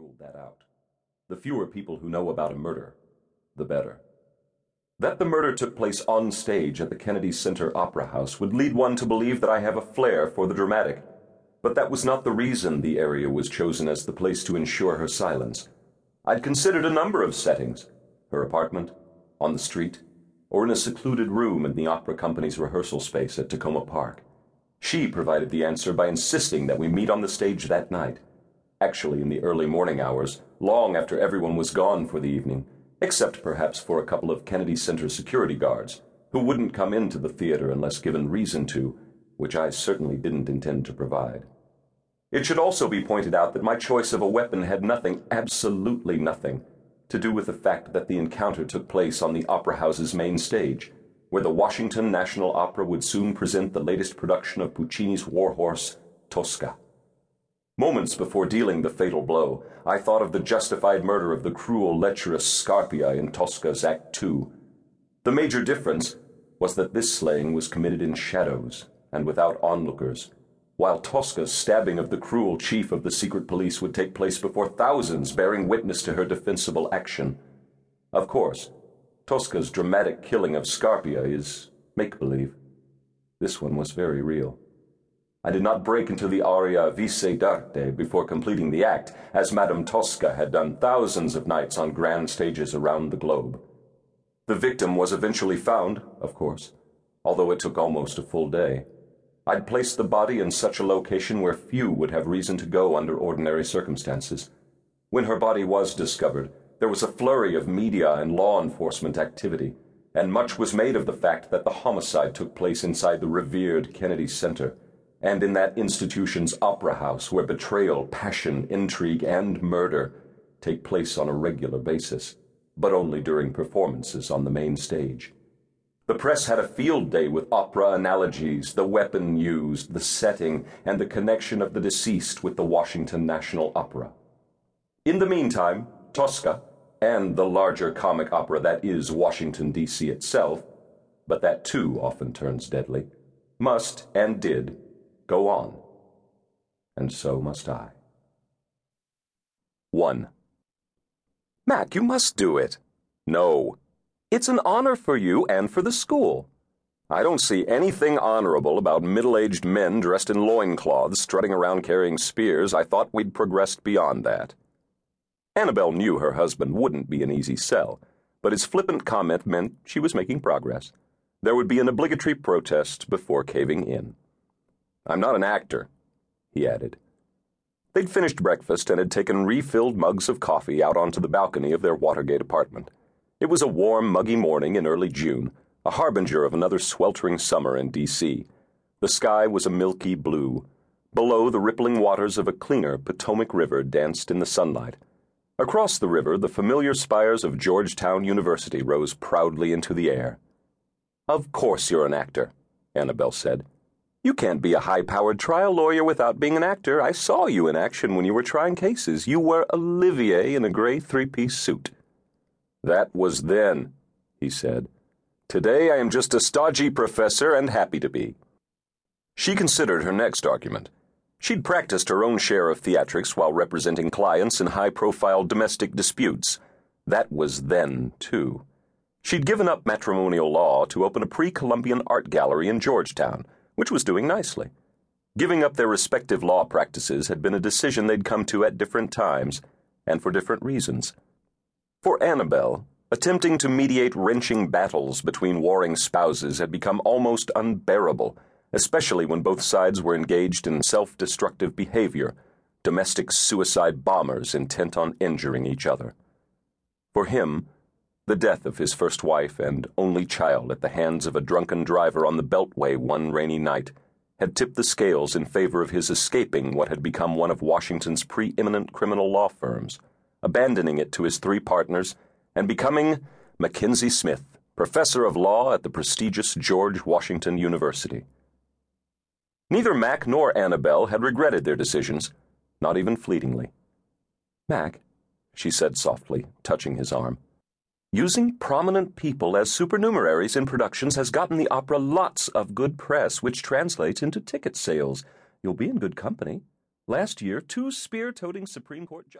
ruled that out. The fewer people who know about a murder, the better. That the murder took place on stage at the Kennedy Center Opera House would lead one to believe that I have a flair for the dramatic. But that was not the reason the area was chosen as the place to ensure her silence. I'd considered a number of settings her apartment, on the street, or in a secluded room in the opera company's rehearsal space at Takoma Park. She provided the answer by insisting that we meet on the stage that night. Actually, in the early morning hours, long after everyone was gone for the evening except perhaps for a couple of Kennedy Center security guards, who wouldn't come into the theater unless given reason to, which I certainly didn't intend to provide. It should also be pointed out that my choice of a weapon had nothing, absolutely nothing, to do with the fact that the encounter took place on the Opera House's main stage, where the Washington National Opera would soon present the latest production of Puccini's warhorse, Tosca. Moments before dealing the fatal blow, I thought of the justified murder of the cruel, lecherous Scarpia in Tosca's Act II. The major difference was that this slaying was committed in shadows and without onlookers, while Tosca's stabbing of the cruel chief of the secret police would take place before thousands bearing witness to her defensible action. Of course, Tosca's dramatic killing of Scarpia is make believe. This one was very real. I did not break into the aria Vissi d'arte before completing the act, as Madame Tosca had done thousands of nights on grand stages around the globe. The victim was eventually found, of course, although it took almost a full day. I'd placed the body in such a location where few would have reason to go under ordinary circumstances. When her body was discovered, there was a flurry of media and law enforcement activity, and much was made of the fact that the homicide took place inside the revered Kennedy Center and in that institution's opera house where betrayal, passion, intrigue, and murder take place on a regular basis, but only during performances on the main stage. The press had a field day with opera analogies, the weapon used, the setting, and the connection of the deceased with the Washington National Opera. In the meantime, Tosca, and the larger comic opera that is Washington, D.C. itself, but that too often turns deadly, must and did Go on. And so must I. 1. Mac, you must do it. No. It's an honor for you and for the school. I don't see anything honorable about middle aged men dressed in loincloths strutting around carrying spears. I thought we'd progressed beyond that. Annabel knew her husband wouldn't be an easy sell, but his flippant comment meant she was making progress. There would be an obligatory protest before caving in. I'm not an actor, he added. They'd finished breakfast and had taken refilled mugs of coffee out onto the balcony of their Watergate apartment. It was a warm, muggy morning in early June, a harbinger of another sweltering summer in D.C. The sky was a milky blue. Below, the rippling waters of a cleaner Potomac River danced in the sunlight. Across the river, the familiar spires of Georgetown University rose proudly into the air. Of course you're an actor, Annabel said. You can't be a high powered trial lawyer without being an actor. I saw you in action when you were trying cases. You were Olivier in a gray three piece suit. That was then, he said. Today I am just a stodgy professor and happy to be. She considered her next argument. She'd practiced her own share of theatrics while representing clients in high profile domestic disputes. That was then, too. She'd given up matrimonial law to open a pre Columbian art gallery in Georgetown which was doing nicely. Giving up their respective law practices had been a decision they'd come to at different times and for different reasons. For Annabel, attempting to mediate wrenching battles between warring spouses had become almost unbearable, especially when both sides were engaged in self destructive behavior, domestic suicide bombers intent on injuring each other. For him, the death of his first wife and only child at the hands of a drunken driver on the Beltway one rainy night had tipped the scales in favor of his escaping what had become one of Washington's preeminent criminal law firms, abandoning it to his three partners, and becoming Mackenzie Smith, professor of law at the prestigious George Washington University. Neither Mac nor Annabel had regretted their decisions, not even fleetingly. Mac, she said softly, touching his arm. Using prominent people as supernumeraries in productions has gotten the opera lots of good press, which translates into ticket sales. You'll be in good company. Last year, two spear toting Supreme Court justices.